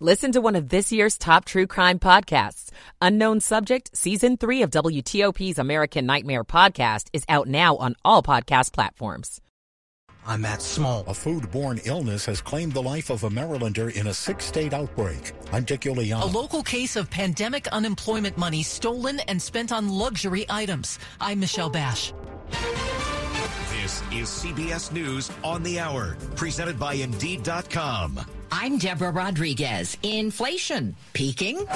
Listen to one of this year's top true crime podcasts. Unknown Subject, Season 3 of WTOP's American Nightmare podcast is out now on all podcast platforms. I'm Matt Small. A foodborne illness has claimed the life of a Marylander in a six state outbreak. I'm Dick Uliano. A local case of pandemic unemployment money stolen and spent on luxury items. I'm Michelle Bash. This is CBS News on the Hour, presented by Indeed.com. I'm Deborah Rodriguez. Inflation peaking.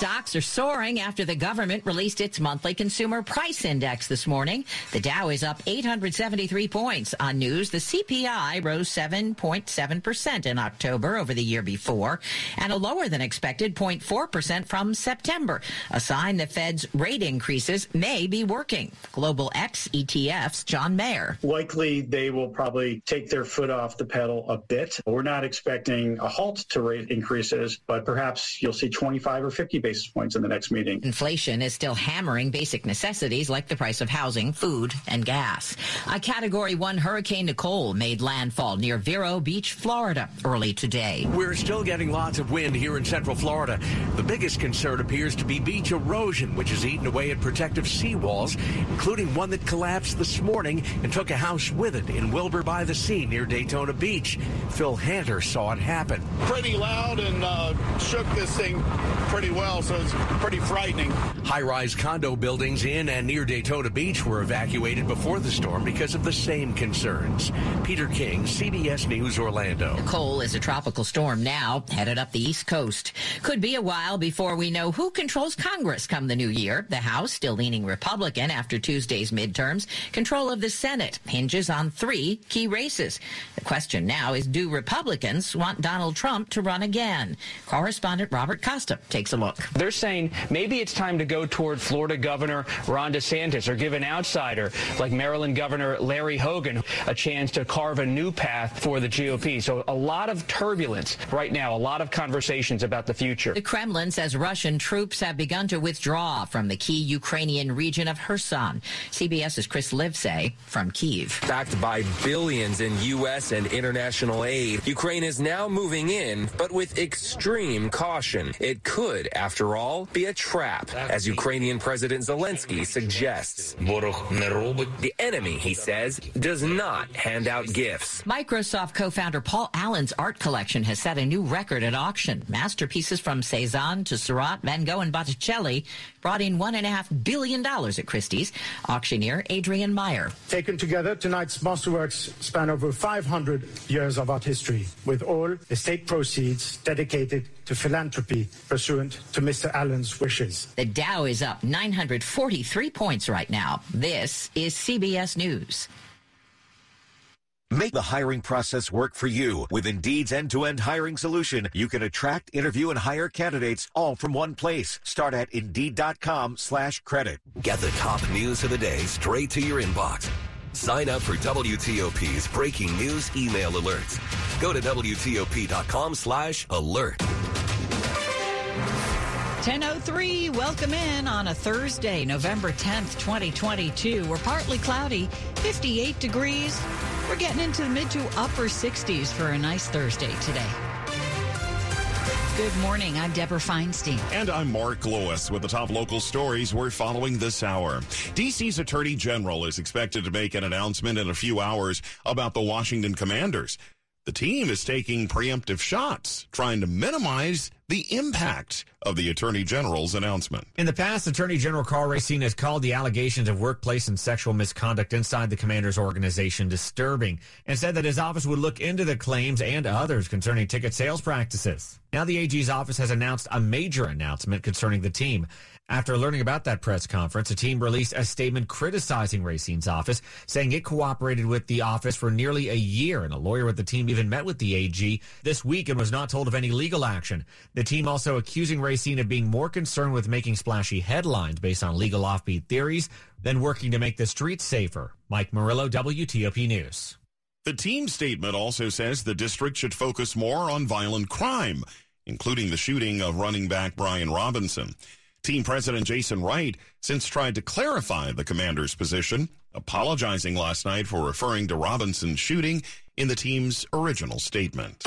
Stocks are soaring after the government released its monthly consumer price index this morning. The Dow is up 873 points on news. The CPI rose 7.7% in October over the year before and a lower than expected 0.4% from September, a sign the Fed's rate increases may be working. Global X ETFs, John Mayer. Likely they will probably take their foot off the pedal a bit. We're not expecting a halt to rate increases, but perhaps you'll see 25 or 50 basis points in the next meeting. Inflation is still hammering basic necessities like the price of housing, food, and gas. A Category 1 Hurricane Nicole made landfall near Vero Beach, Florida, early today. We're still getting lots of wind here in central Florida. The biggest concern appears to be beach erosion, which has eaten away at protective seawalls, including one that collapsed this morning and took a house with it in Wilbur by the Sea near Daytona Beach. Phil Hanter saw it happen. Pretty loud and uh, shook this thing pretty well so it's pretty frightening. High rise condo buildings in and near Daytona Beach were evacuated before the storm because of the same concerns. Peter King, CBS News, Orlando. Nicole is a tropical storm now, headed up the East Coast. Could be a while before we know who controls Congress come the new year. The House, still leaning Republican after Tuesday's midterms. Control of the Senate hinges on three key races. The question now is do Republicans want Donald Trump to run again? Correspondent Robert Costa takes a look. They're saying maybe it's time to go toward Florida Governor Ron DeSantis or give an outsider like Maryland Governor Larry Hogan a chance to carve a new path for the GOP. So a lot of turbulence right now, a lot of conversations about the future. The Kremlin says Russian troops have begun to withdraw from the key Ukrainian region of Kherson. CBS's Chris Livesay from Kiev. Backed by billions in U.S. and international aid, Ukraine is now moving in, but with extreme caution. It could, after all, be a trap, as Ukrainian President Zelensky suggests. The enemy, he says, does not hand out gifts. Microsoft co-founder Paul Allen's art collection has set a new record at auction. Masterpieces from Cezanne to Seurat, Van Gogh, and Botticelli brought in one and a half billion dollars at Christie's. Auctioneer Adrian Meyer. Taken together, tonight's masterworks span over 500 years of art history, with all estate proceeds dedicated to philanthropy pursuant to Mr. Allen's wishes. The Dow is up 943 points right now. This is CBS News. Make the hiring process work for you. With Indeed's end-to-end hiring solution, you can attract, interview, and hire candidates all from one place. Start at Indeed.com slash credit. Get the top news of the day straight to your inbox. Sign up for WTOP's breaking news email alerts. Go to WTOP.com slash alert. 1003, welcome in on a Thursday, November 10th, 2022. We're partly cloudy, 58 degrees. We're getting into the mid to upper 60s for a nice Thursday today. Good morning. I'm Deborah Feinstein. And I'm Mark Lewis with the top local stories we're following this hour. DC's Attorney General is expected to make an announcement in a few hours about the Washington Commanders. The team is taking preemptive shots, trying to minimize the impact of the Attorney General's announcement. In the past, Attorney General Karl Racine has called the allegations of workplace and sexual misconduct inside the commander's organization disturbing and said that his office would look into the claims and others concerning ticket sales practices. Now the AG's office has announced a major announcement concerning the team. After learning about that press conference, the team released a statement criticizing Racine's office, saying it cooperated with the office for nearly a year, and a lawyer with the team even met with the AG this week and was not told of any legal action. The team also accusing Racine of being more concerned with making splashy headlines based on legal offbeat theories than working to make the streets safer. Mike Murillo, WTOP News. The team statement also says the district should focus more on violent crime, including the shooting of running back Brian Robinson. Team President Jason Wright since tried to clarify the commander's position, apologizing last night for referring to Robinson's shooting in the team's original statement.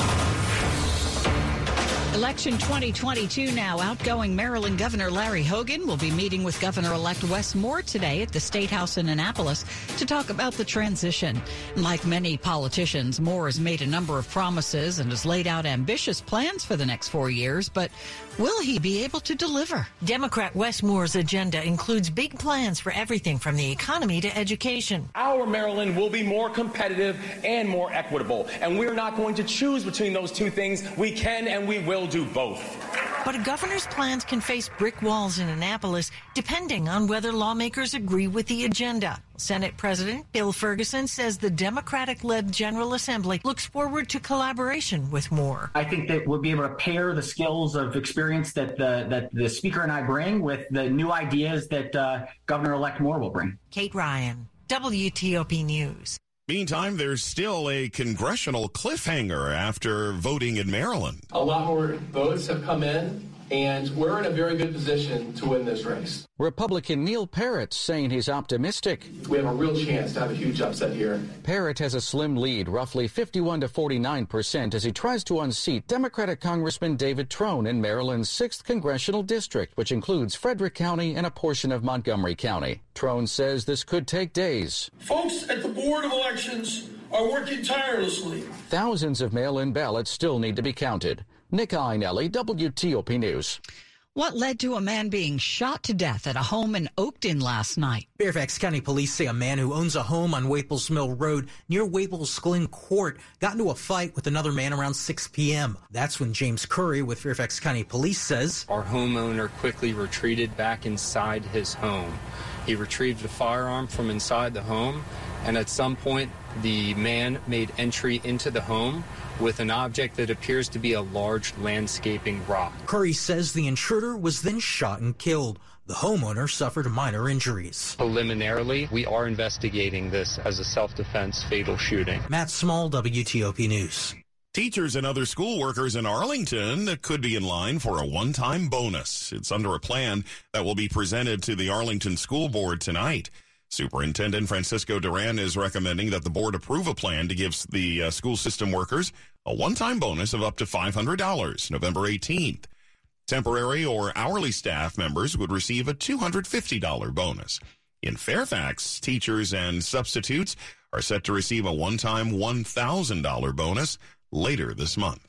Election 2022 now. Outgoing Maryland Governor Larry Hogan will be meeting with Governor elect Wes Moore today at the State House in Annapolis to talk about the transition. Like many politicians, Moore has made a number of promises and has laid out ambitious plans for the next four years, but will he be able to deliver? Democrat Wes Moore's agenda includes big plans for everything from the economy to education. Our Maryland will be more competitive and more equitable, and we're not going to choose between those two things. We can and we will do both. But a governor's plans can face brick walls in Annapolis depending on whether lawmakers agree with the agenda. Senate President Bill Ferguson says the Democratic led General Assembly looks forward to collaboration with Moore. I think that we'll be able to pair the skills of experience that the, that the Speaker and I bring with the new ideas that uh, Governor elect Moore will bring. Kate Ryan, WTOP News. Meantime, there's still a congressional cliffhanger after voting in Maryland. A lot more votes have come in, and we're in a very good position to win this race. Republican Neil Parrott saying he's optimistic. We have a real chance to have a huge upset here. Parrott has a slim lead, roughly 51 to 49 percent, as he tries to unseat Democratic Congressman David Trone in Maryland's 6th congressional district, which includes Frederick County and a portion of Montgomery County. Trone says this could take days. Folks at the Board of Elections are working tirelessly. Thousands of mail-in ballots still need to be counted. Nick Iannelli, WTOP News. What led to a man being shot to death at a home in Oakton last night? Fairfax County police say a man who owns a home on Waples Mill Road near Waples Glen Court got into a fight with another man around 6 p.m. That's when James Curry with Fairfax County Police says our homeowner quickly retreated back inside his home. He retrieved a firearm from inside the home, and at some point, the man made entry into the home with an object that appears to be a large landscaping rock. Curry says the intruder was then shot and killed. The homeowner suffered minor injuries. Preliminarily, we are investigating this as a self-defense fatal shooting. Matt Small, WTOP News. Teachers and other school workers in Arlington could be in line for a one-time bonus. It's under a plan that will be presented to the Arlington School Board tonight. Superintendent Francisco Duran is recommending that the board approve a plan to give the uh, school system workers a one-time bonus of up to $500 November 18th. Temporary or hourly staff members would receive a $250 bonus. In Fairfax, teachers and substitutes are set to receive a one-time $1,000 bonus later this month.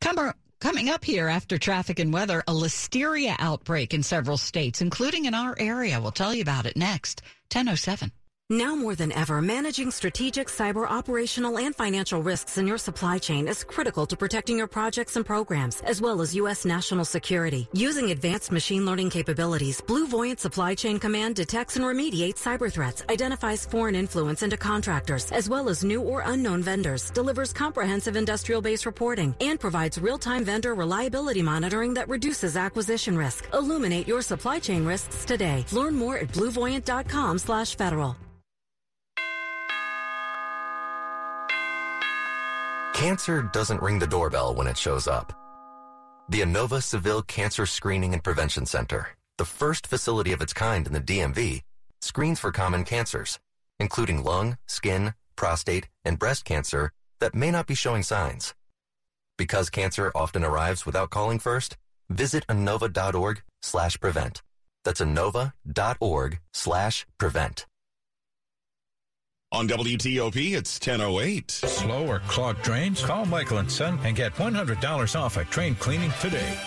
Come Coming up here after traffic and weather, a listeria outbreak in several states, including in our area. We'll tell you about it next. 1007. Now more than ever, managing strategic cyber operational and financial risks in your supply chain is critical to protecting your projects and programs, as well as U.S. national security. Using advanced machine learning capabilities, Blue Voyant Supply Chain Command detects and remediates cyber threats, identifies foreign influence into contractors, as well as new or unknown vendors, delivers comprehensive industrial base reporting, and provides real-time vendor reliability monitoring that reduces acquisition risk. Illuminate your supply chain risks today. Learn more at bluevoyant.com slash federal. Cancer doesn't ring the doorbell when it shows up. The Inova Saville Cancer Screening and Prevention Center, the first facility of its kind in the DMV, screens for common cancers, including lung, skin, prostate, and breast cancer that may not be showing signs. Because cancer often arrives without calling first, visit Inova.org slash prevent. That's inova.org slash prevent. On WTOP, it's 1008. Slow or clogged drains? Call Michael and Son and get $100 off a drain cleaning today.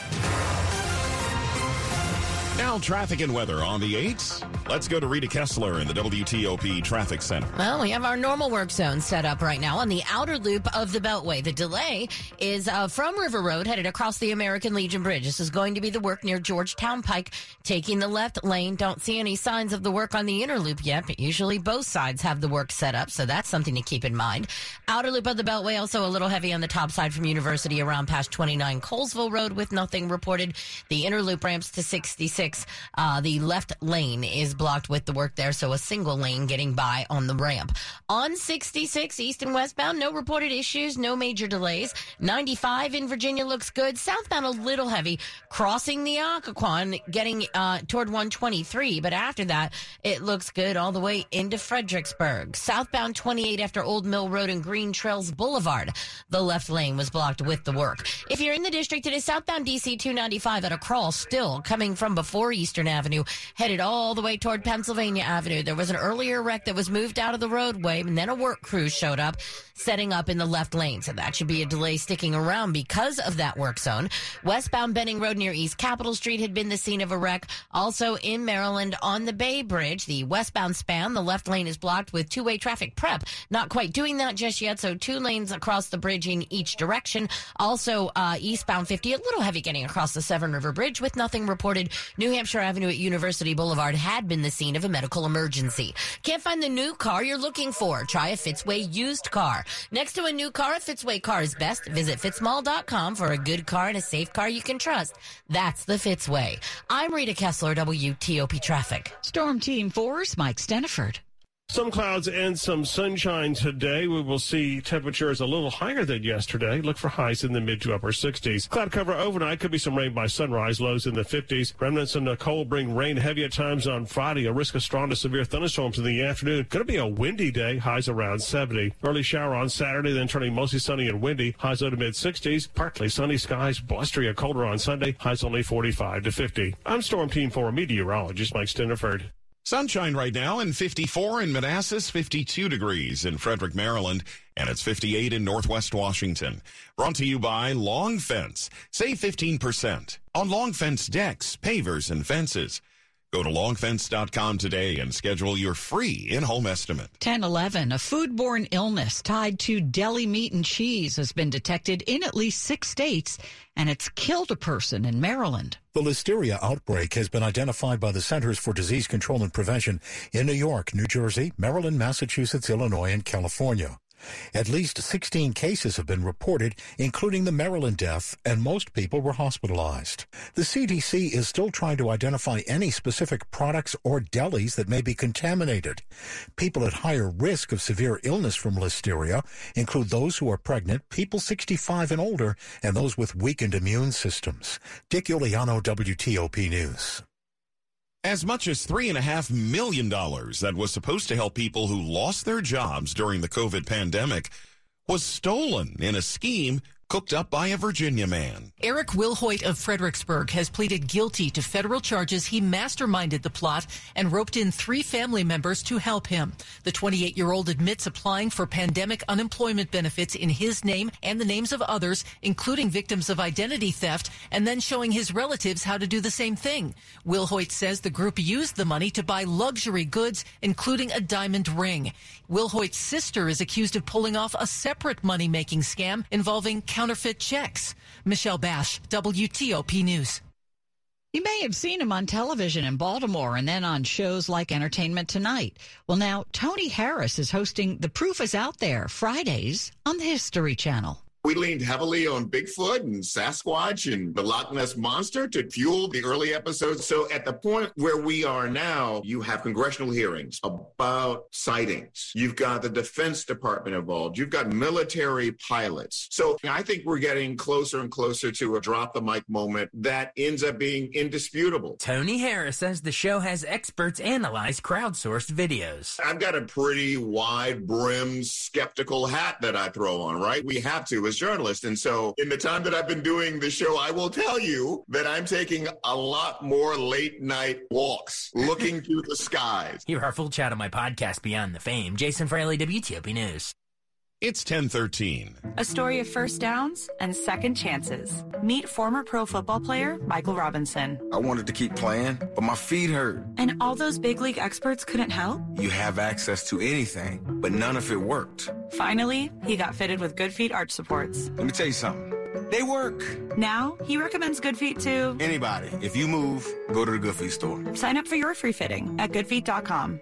Now, traffic and weather on the 8s. Let's go to Rita Kessler in the WTOP Traffic Center. Well, we have our normal work zone set up right now on the outer loop of the Beltway. The delay is uh, from River Road headed across the American Legion Bridge. This is going to be the work near Georgetown Pike, taking the left lane. Don't see any signs of the work on the inner loop yet, but usually both sides have the work set up, so that's something to keep in mind. Outer loop of the Beltway also a little heavy on the top side from University around past 29 Colesville Road with nothing reported. The inner loop ramps to 66 uh, the left lane is blocked with the work there, so a single lane getting by on the ramp. On 66 east and westbound, no reported issues, no major delays. 95 in Virginia looks good. Southbound a little heavy, crossing the Occoquan, getting uh, toward 123, but after that, it looks good all the way into Fredericksburg. Southbound 28 after Old Mill Road and Green Trails Boulevard, the left lane was blocked with the work. If you're in the district, it is southbound DC 295 at a crawl still coming from before Eastern Avenue, headed all the way toward Pennsylvania Avenue. There was an earlier wreck that was moved out of the roadway, and then a work crew showed up, setting up in the left lane. So that should be a delay sticking around because of that work zone. Westbound Benning Road near East Capitol Street had been the scene of a wreck. Also in Maryland on the Bay Bridge, the westbound span, the left lane is blocked with two way traffic prep. Not quite doing that just yet, so two lanes across the bridge in each direction. Also, uh, eastbound 50, a little heavy getting across the Severn River Bridge with nothing reported. New Hampshire Avenue at University Boulevard had been the scene of a medical emergency. Can't find the new car you're looking for? Try a Fitzway used car. Next to a new car, a Fitzway car is best. Visit fitzmall.com for a good car and a safe car you can trust. That's the Fitzway. I'm Rita Kessler, WTOP Traffic. Storm Team 4's Mike Stinneford. Some clouds and some sunshine today. We will see temperatures a little higher than yesterday. Look for highs in the mid to upper 60s. Cloud cover overnight. Could be some rain by sunrise. Lows in the 50s. Remnants of Nicole bring rain heavy at times on Friday. A risk of strong to severe thunderstorms in the afternoon. Going to be a windy day. Highs around 70. Early shower on Saturday, then turning mostly sunny and windy. Highs low to mid 60s. Partly sunny skies. Blustery and colder on Sunday. Highs only 45 to 50. I'm Storm Team 4 meteorologist Mike Stinneford. Sunshine right now and 54 in Manassas, 52 degrees in Frederick, Maryland, and it's 58 in Northwest Washington. Brought to you by Long Fence. Save 15% on Long Fence decks, pavers, and fences. Go to longfence.com today and schedule your free in-home estimate. 1011, a foodborne illness tied to deli meat and cheese has been detected in at least six states, and it's killed a person in Maryland. The listeria outbreak has been identified by the Centers for Disease Control and Prevention in New York, New Jersey, Maryland, Massachusetts, Illinois, and California. At least 16 cases have been reported, including the Maryland death, and most people were hospitalized. The CDC is still trying to identify any specific products or delis that may be contaminated. People at higher risk of severe illness from listeria include those who are pregnant, people 65 and older, and those with weakened immune systems. Dick Uliano, WTOP News. As much as $3.5 million that was supposed to help people who lost their jobs during the COVID pandemic was stolen in a scheme cooked up by a Virginia man. Eric Wilhoit of Fredericksburg has pleaded guilty to federal charges he masterminded the plot and roped in three family members to help him. The 28 year old admits applying for pandemic unemployment benefits in his name and the names of others, including victims of identity theft, and then showing his relatives how to do the same thing. Wilhoit says the group used the money to buy luxury goods, including a diamond ring. Wilhoit's sister is accused of pulling off a separate money making scam involving counterfeit checks. Michelle Bash, WTOP News. You may have seen him on television in Baltimore and then on shows like Entertainment Tonight. Well, now Tony Harris is hosting The Proof is Out There Fridays on the History Channel. We leaned heavily on Bigfoot and Sasquatch and the Loch Ness Monster to fuel the early episodes. So at the point where we are now, you have congressional hearings about sightings. You've got the Defense Department involved. You've got military pilots. So I think we're getting closer and closer to a drop the mic moment that ends up being indisputable. Tony Harris says the show has experts analyze crowdsourced videos. I've got a pretty wide brimmed skeptical hat that I throw on, right? We have to as journalist. And so in the time that I've been doing the show, I will tell you that I'm taking a lot more late night walks looking to the skies. Hear our full chat on my podcast, Beyond the Fame. Jason Fraley, WTOP News. It's 1013. A story of first downs and second chances. Meet former pro football player Michael Robinson. I wanted to keep playing, but my feet hurt. And all those big league experts couldn't help? You have access to anything, but none of it worked. Finally, he got fitted with Good Feet arch supports. Let me tell you something. They work. Now, he recommends Good Feet to anybody. If you move, go to the Good Feet store. Sign up for your free fitting at goodfeet.com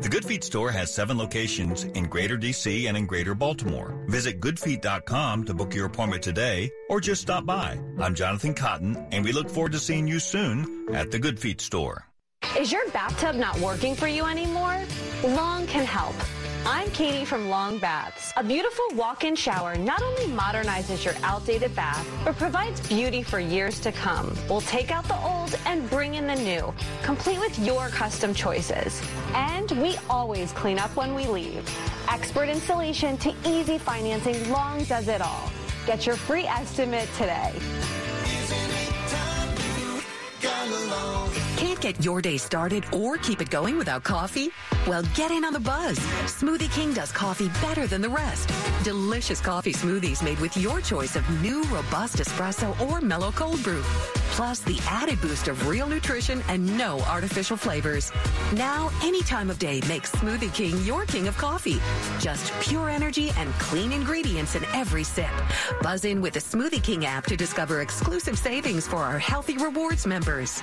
The Good Feet store has seven locations in Greater DC and in Greater Baltimore. Visit goodfeet.com to book your appointment today or just stop by. I'm Jonathan Cotton, and we look forward to seeing you soon at the Good Feet store. Is your bathtub not working for you anymore? Long can help. I'm Katie from Long Baths. A beautiful walk-in shower not only modernizes your outdated bath, but provides beauty for years to come. We'll take out the old and bring in the new, complete with your custom choices. And we always clean up when we leave. Expert installation to easy financing, Long does it all. Get your free estimate today. Can't get your day started or keep it going without coffee? Well, get in on the buzz. Smoothie King does coffee better than the rest. Delicious coffee smoothies made with your choice of new robust espresso or mellow cold brew. Plus the added boost of real nutrition and no artificial flavors. Now, any time of day makes Smoothie King your king of coffee. Just pure energy and clean ingredients in every sip. Buzz in with the Smoothie King app to discover exclusive savings for our Healthy Rewards members.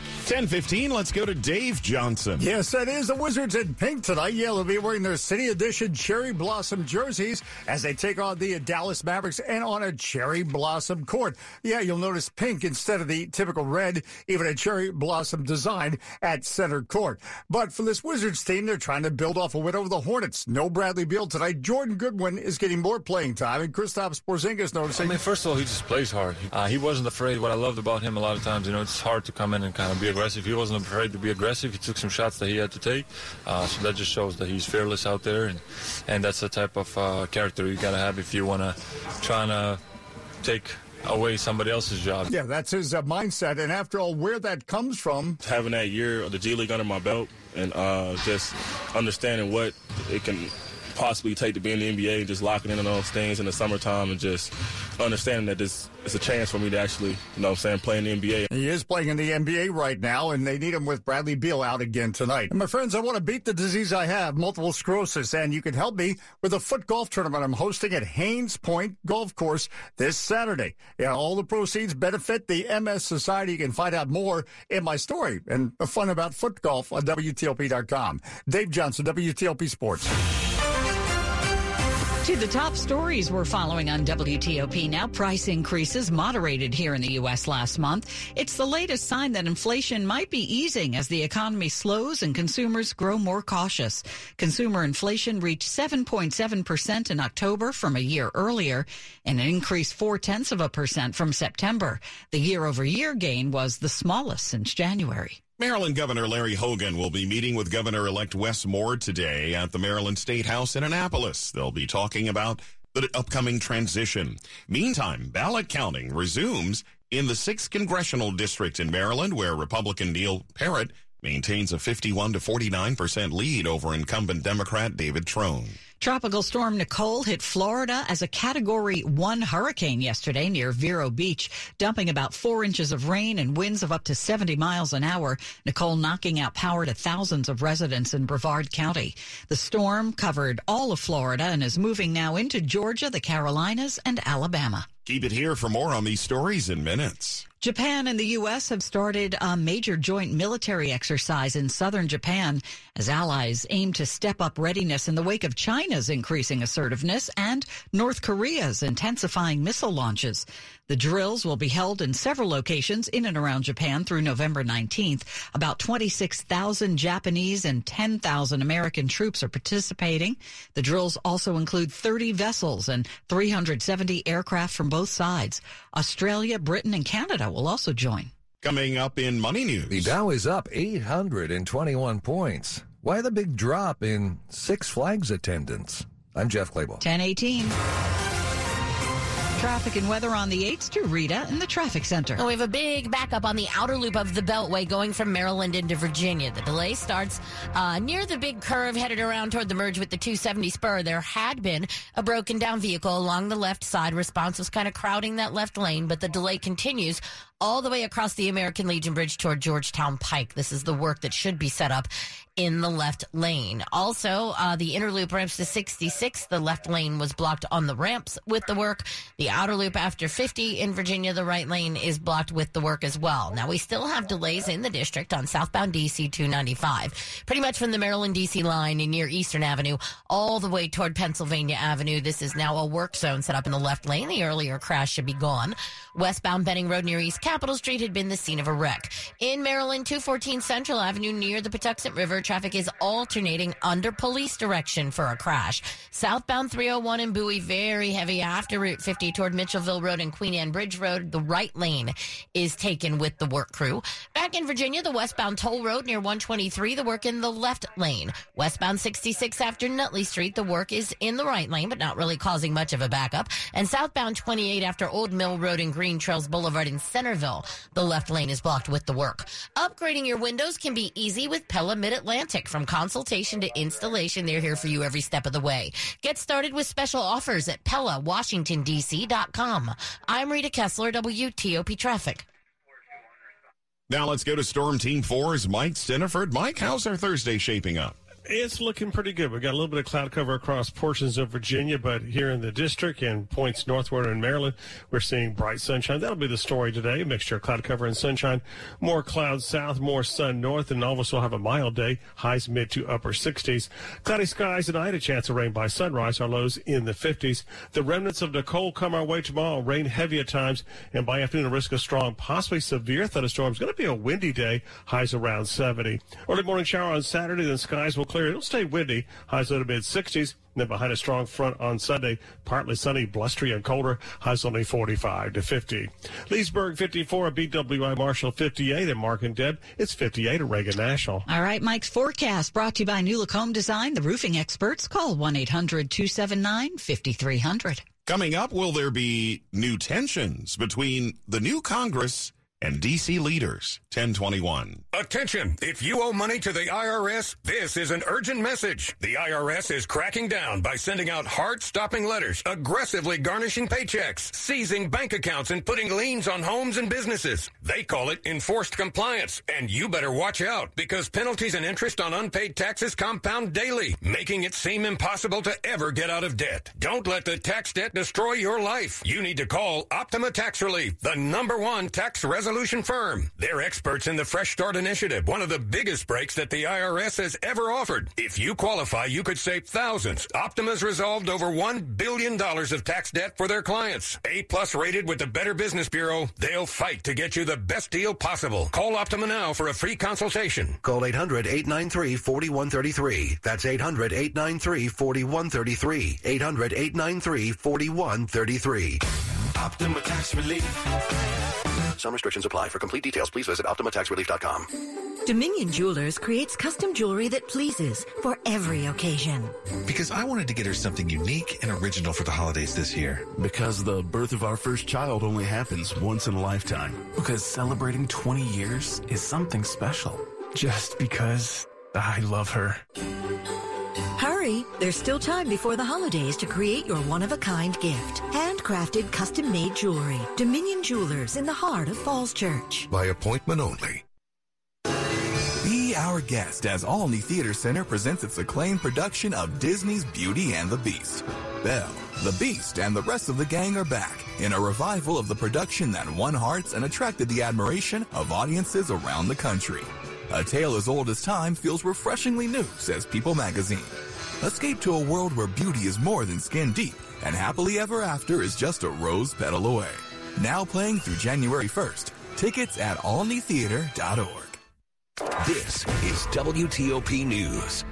10-15, let's go to Dave Johnson. Yes, that is the Wizards in pink tonight. Yeah, they'll be wearing their City Edition Cherry Blossom jerseys as they take on the Dallas Mavericks and on a Cherry Blossom court. Yeah, you'll notice pink instead of the typical red, even a Cherry Blossom design at center court. But for this Wizards team, they're trying to build off a win over the Hornets. No Bradley Beal tonight. Jordan Goodwin is getting more playing time, and Kristaps Porzingis noticing. I mean, first of all, he just plays hard. Uh, he wasn't afraid. What I loved about him a lot of times, you know, it's hard to come in and kind of be aggressive. He wasn't afraid to be aggressive. He took some shots that he had to take. Uh, so that just shows that he's fearless out there, and and that's the type of uh, character you got to have if you want to try to take away somebody else's job. Yeah, that's his uh, mindset. And after all, where that comes from, having that year of the G League under my belt, and uh, just understanding what it can possibly take to be in the NBA and just locking in on those things in the summertime and just understanding that this is a chance for me to actually, you know what I'm saying, play in the NBA. He is playing in the NBA right now, and they need him with Bradley Beal out again tonight. And my friends, I want to beat the disease I have, multiple sclerosis, and you can help me with a foot golf tournament I'm hosting at Hains Point Golf Course this Saturday. Yeah, all the proceeds benefit the MS Society. You can find out more in my story and fun about foot golf on WTOP.com. Dave Johnson, WTLP Sports. To the top stories we're following on WTOP now. Price increases moderated here in the U.S. last month. It's the latest sign that inflation might be easing as the economy slows and consumers grow more cautious. Consumer inflation reached 7.7% in October from a year earlier and it increased four tenths of a percent from September. The year over year gain was the smallest since January. Maryland Governor Larry Hogan will be meeting with Governor-elect Wes Moore today at the Maryland State House in Annapolis. They'll be talking about the upcoming transition. Meantime, ballot counting resumes in the 6th Congressional District in Maryland, where Republican Neil Parrott maintains a 51 to 49 percent lead over incumbent Democrat David Trone. Tropical storm Nicole hit Florida as a category one hurricane yesterday near Vero Beach, dumping about four inches of rain and winds of up to 70 miles an hour. Nicole knocking out power to thousands of residents in Brevard County. The storm covered all of Florida and is moving now into Georgia, the Carolinas, and Alabama. Keep it here for more on these stories in minutes. Japan and the U.S. have started a major joint military exercise in southern Japan as allies aim to step up readiness in the wake of China's increasing assertiveness and North Korea's intensifying missile launches. The drills will be held in several locations in and around Japan through November 19th. About 26,000 Japanese and 10,000 American troops are participating. The drills also include 30 vessels and 370 aircraft from both sides. Australia, Britain, and Canada will also join. Coming up in Money News. The Dow is up 821 points. Why the big drop in Six Flags attendance? I'm Jeff Clabaugh. 1018. Traffic and weather on the 8th to Rita in the traffic center. we have a big backup on the outer loop of the Beltway going from Maryland into Virginia. The delay starts uh, near the big curve headed around toward the merge with the 270 spur. There had been a broken down vehicle along the left side. Response was kind of crowding that left lane, but the delay continues all the way across the American Legion Bridge toward Georgetown Pike. This is the work that should be set up in the left lane. Also, uh, the inner loop ramps to 66. The left lane was blocked on the ramps with the work. The outer loop after 50 in Virginia, the right lane is blocked with the work as well. Now, we still have delays in the district on southbound DC 295, pretty much from the Maryland DC line near Eastern Avenue all the way toward Pennsylvania Avenue. This is now a work zone set up in the left lane. The earlier crash should be gone. Westbound Benning Road near East Capitol Street had been the scene of a wreck. In Maryland, 214 Central Avenue near the Patuxent River, traffic is alternating under police direction for a crash. Southbound 301 in Bowie, very heavy after Route 50 toward Mitchellville Road and Queen Anne Bridge Road. The right lane is taken with the work crew. Back in Virginia, the westbound toll road near 123, the work in the left lane. Westbound 66 after Nutley Street, the work is in the right lane, but not really causing much of a backup. And southbound 28 after Old Mill Road and Green Trails Boulevard in Centreville, the left lane is blocked with the work. Upgrading your windows can be easy with Pella Mid Atlantic. From consultation to installation, they're here for you every step of the way. Get started with special offers at PellaWashingtonDC.com. I'm Rita Kessler, WTOP Traffic. Now let's go to Storm Team 4's Mike Stinneford. Mike, how's our Thursday shaping up? It's looking pretty good. We've got a little bit of cloud cover across portions of Virginia, but here in the district and points northward in Maryland, we're seeing bright sunshine. That'll be the story today. A mixture of cloud cover and sunshine. More clouds south, more sun north, and all of us will have a mild day. Highs mid to upper 60s. Cloudy skies tonight, a chance of rain by sunrise. Our lows in the 50s. The remnants of Nicole come our way tomorrow. Rain heavy at times, and by afternoon, a risk of strong, possibly severe thunderstorms. Going to be a windy day. Highs around 70. Early morning shower on Saturday, then skies will clear. It'll stay windy. Highs in the mid 60s. Then behind a strong front on Sunday, partly sunny, blustery, and colder. Highs only 45 to 50. Leesburg 54, BWI Marshall 58, and Mark and Deb, it's 58 at Reagan National. All right, Mike's forecast brought to you by New Look Home Design, the roofing experts. Call 1 800 279 5300. Coming up, will there be new tensions between the new Congress and DC leaders. 1021. Attention! If you owe money to the IRS, this is an urgent message. The IRS is cracking down by sending out heart-stopping letters, aggressively garnishing paychecks, seizing bank accounts, and putting liens on homes and businesses. They call it enforced compliance, and you better watch out because penalties and interest on unpaid taxes compound daily, making it seem impossible to ever get out of debt. Don't let the tax debt destroy your life. You need to call Optima Tax Relief, the number one tax resolution firm. They're experts in the Fresh Start Initiative, one of the biggest breaks that the IRS has ever offered. If you qualify, you could save thousands. Optima's resolved over $1 billion of tax debt for their clients. A plus rated with the Better Business Bureau, they'll fight to get you the best deal possible. Call Optima now for a free consultation. Call 800 893 4133. That's 800 893 4133. 800 893 4133. Optima Tax Relief. Some restrictions apply. For complete details, please visit OptimaTaxRelief.com. Dominion Jewelers creates custom jewelry that pleases for every occasion. Because I wanted to get her something unique and original for the holidays this year. Because the birth of our first child only happens once in a lifetime. Because celebrating 20 years is something special. Just because I love her. There's still time before the holidays to create your one-of-a-kind gift. Handcrafted, custom-made jewelry. Dominion Jewelers in the heart of Falls Church. By appointment only. Be our guest as Olney Theater Center presents its acclaimed production of Disney's Beauty and the Beast. Belle The Beast and the rest of the gang are back in a revival of the production that won hearts and attracted the admiration of audiences around the country. A tale as old as time feels refreshingly new, says People magazine. Escape to a world where beauty is more than skin deep and happily ever after is just a rose petal away. Now playing through January 1st. Tickets at olneytheater.org. This is WTOP News.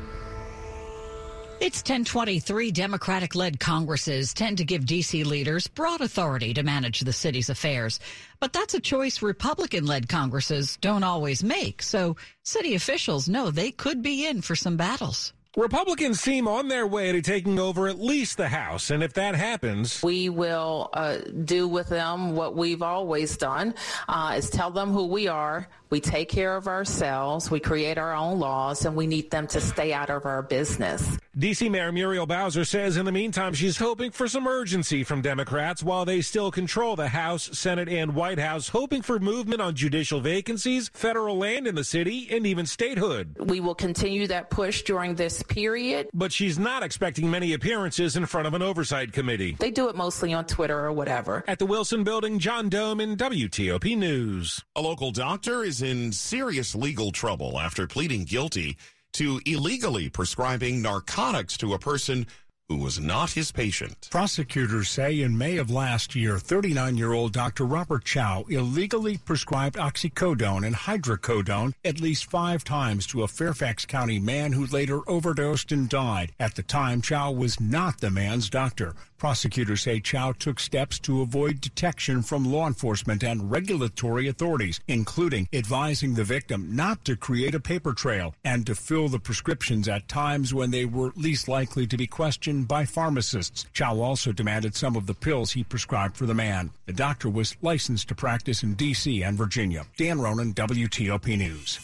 It's 1023. Democratic led Congresses tend to give D.C. leaders broad authority to manage the city's affairs. But that's a choice Republican led Congresses don't always make. So city officials know they could be in for some battles. Republicans seem on their way to taking over at least the House, and if that happens, we will uh, do with them what we've always done: uh, is tell them who we are. We take care of ourselves. We create our own laws, and we need them to stay out of our business. D.C. Mayor Muriel Bowser says in the meantime she's hoping for some urgency from Democrats while they still control the House, Senate, and White House, hoping for movement on judicial vacancies, federal land in the city, and even statehood. We will continue that push during this period. But she's not expecting many appearances in front of an oversight committee. They do it mostly on Twitter or whatever. At the Wilson Building, John Domen WTOP News. A local doctor is in serious legal trouble after pleading guilty to illegally prescribing narcotics to a person who was not his patient. Prosecutors say in May of last year, 39 year old Dr. Robert Chow illegally prescribed oxycodone and hydrocodone at least five times to a Fairfax County man who later overdosed and died. At the time, Chow was not the man's doctor. Prosecutors say Chow took steps to avoid detection from law enforcement and regulatory authorities, including advising the victim not to create a paper trail and to fill the prescriptions at times when they were least likely to be questioned by pharmacists. Chow also demanded some of the pills he prescribed for the man. The doctor was licensed to practice in D.C. and Virginia. Dan Ronan, WTOP News.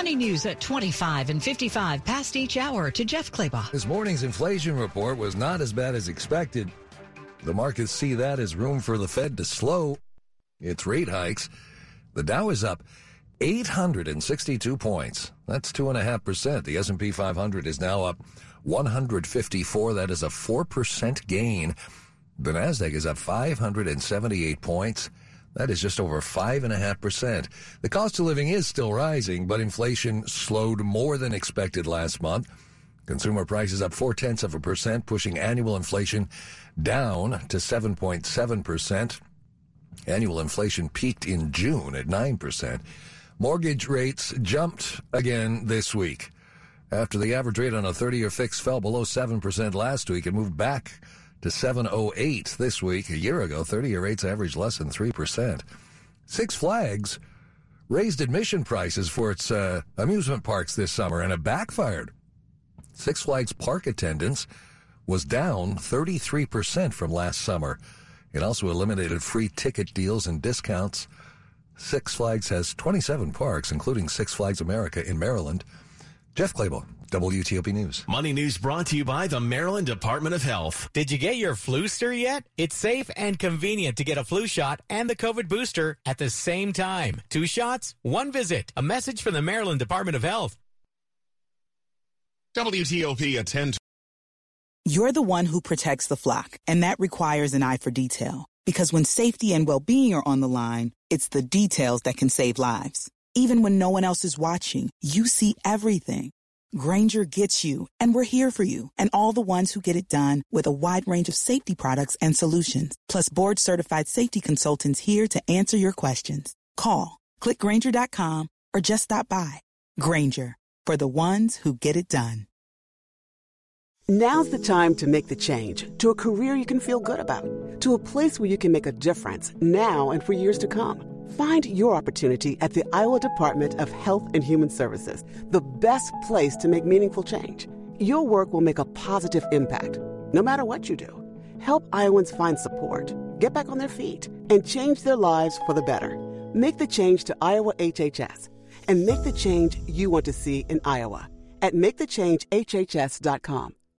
Money news at 25 and 55 past each hour to Jeff Clabaugh. This morning's inflation report was not as bad as expected. The markets see that as room for the Fed to slow its rate hikes. The Dow is up 862 points. That's 2.5%. The S&P 500 is now up 154. That is a 4% gain. The Nasdaq is up 578 points. That is just over 5.5%. The cost of living is still rising, but inflation slowed more than expected last month. Consumer prices up four tenths of a percent, pushing annual inflation down to 7.7%. Annual inflation peaked in June at 9%. Mortgage rates jumped again this week. After the average rate on a 30 year fix fell below 7% last week, it moved back to 708 this week. A year ago, 30 year rates averaged less than 3%. Six Flags raised admission prices for its uh, amusement parks this summer and it backfired. Six Flags park attendance was down 33% from last summer. It also eliminated free ticket deals and discounts. Six Flags has 27 parks, including Six Flags America in Maryland. Jeff Clabaugh, WTOP News. Money News brought to you by the Maryland Department of Health. Did you get your Fluster yet? It's safe and convenient to get a flu shot and the COVID booster at the same time. Two shots, one visit. A message from the Maryland Department of Health. WTOP at 10. You're the one who protects the flock, and that requires an eye for detail. Because when safety and well-being are on the line, it's the details that can save lives. Even when no one else is watching, you see everything. Grainger gets you, and we're here for you, and all the ones who get it done with a wide range of safety products and solutions, plus board certified safety consultants here to answer your questions. Call, click clickgranger.com, or just stop by. Grainger, for the ones who get it done. Now's the time to make the change to a career you can feel good about, to a place where you can make a difference now and for years to come. Find your opportunity at the Iowa Department of Health and Human Services, the best place to make meaningful change. Your work will make a positive impact, no matter what you do. Help Iowans find support, get back on their feet, and change their lives for the better. Make the change to Iowa HHS and make the change you want to see in Iowa at makethechangehhs.com.